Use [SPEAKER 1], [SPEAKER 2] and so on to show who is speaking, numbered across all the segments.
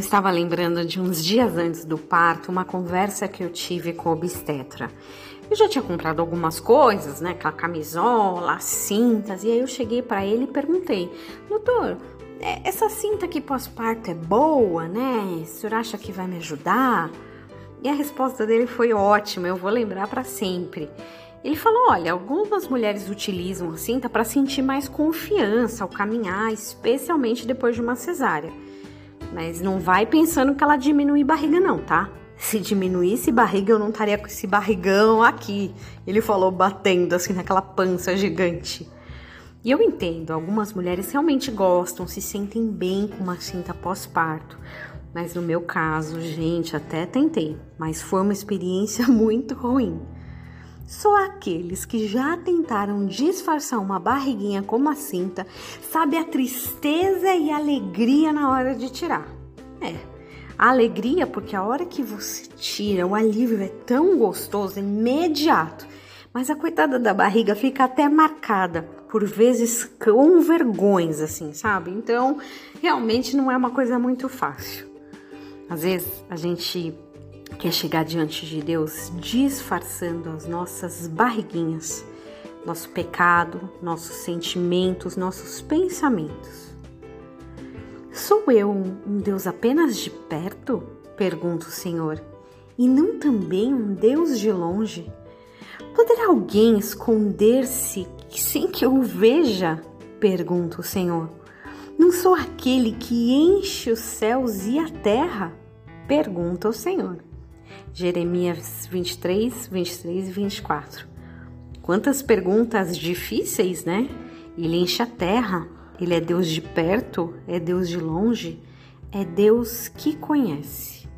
[SPEAKER 1] estava lembrando de uns dias antes do parto, uma conversa que eu tive com o obstetra. Eu já tinha comprado algumas coisas, né? Aquela camisola, cintas, e aí eu cheguei para ele e perguntei: Doutor, é, essa cinta aqui pós-parto é boa, né? O senhor acha que vai me ajudar? E a resposta dele foi ótima, eu vou lembrar para sempre. Ele falou: olha, algumas mulheres utilizam a cinta para sentir mais confiança ao caminhar, especialmente depois de uma cesárea. Mas não vai pensando que ela diminui barriga, não, tá? Se diminuísse barriga, eu não estaria com esse barrigão aqui. Ele falou batendo assim naquela pança gigante. E eu entendo, algumas mulheres realmente gostam, se sentem bem com uma cinta pós-parto. Mas no meu caso, gente, até tentei, mas foi uma experiência muito ruim. Só aqueles que já tentaram disfarçar uma barriguinha com uma cinta sabe a tristeza e a alegria na hora de tirar. É, a alegria porque a hora que você tira, o alívio é tão gostoso, imediato. Mas a coitada da barriga fica até marcada, por vezes com vergões, assim, sabe? Então, realmente não é uma coisa muito fácil. Às vezes a gente quer chegar diante de Deus disfarçando as nossas barriguinhas, nosso pecado, nossos sentimentos, nossos pensamentos. Sou eu um Deus apenas de perto? Pergunta o Senhor. E não também um Deus de longe? Poderá alguém esconder-se sem que eu o veja? Pergunta o Senhor. Não sou aquele que enche os céus e a terra? Pergunta o Senhor. Jeremias 23, 23 e 24. Quantas perguntas difíceis, né? Ele enche a terra, ele é Deus de perto, é Deus de longe, é Deus que conhece.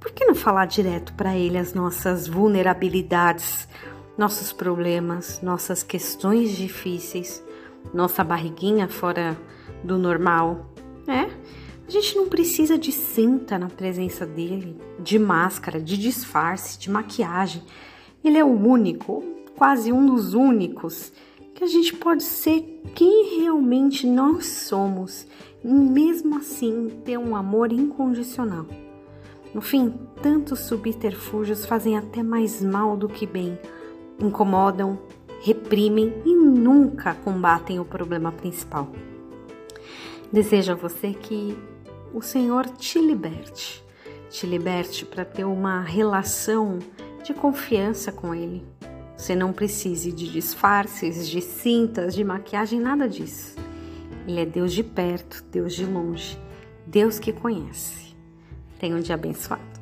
[SPEAKER 1] Por que não falar direto para ele as nossas vulnerabilidades, nossos problemas, nossas questões difíceis, nossa barriguinha fora do normal, é? A gente não precisa de cinta na presença dele, de máscara, de disfarce, de maquiagem. Ele é o único, quase um dos únicos, que a gente pode ser quem realmente nós somos e mesmo assim ter um amor incondicional. No fim, tantos subterfúgios fazem até mais mal do que bem, incomodam, reprimem e nunca combatem o problema principal. Desejo a você que o Senhor te liberte, te liberte para ter uma relação de confiança com Ele. Você não precise de disfarces, de cintas, de maquiagem, nada disso. Ele é Deus de perto, Deus de longe, Deus que conhece. Tenha um dia abençoado.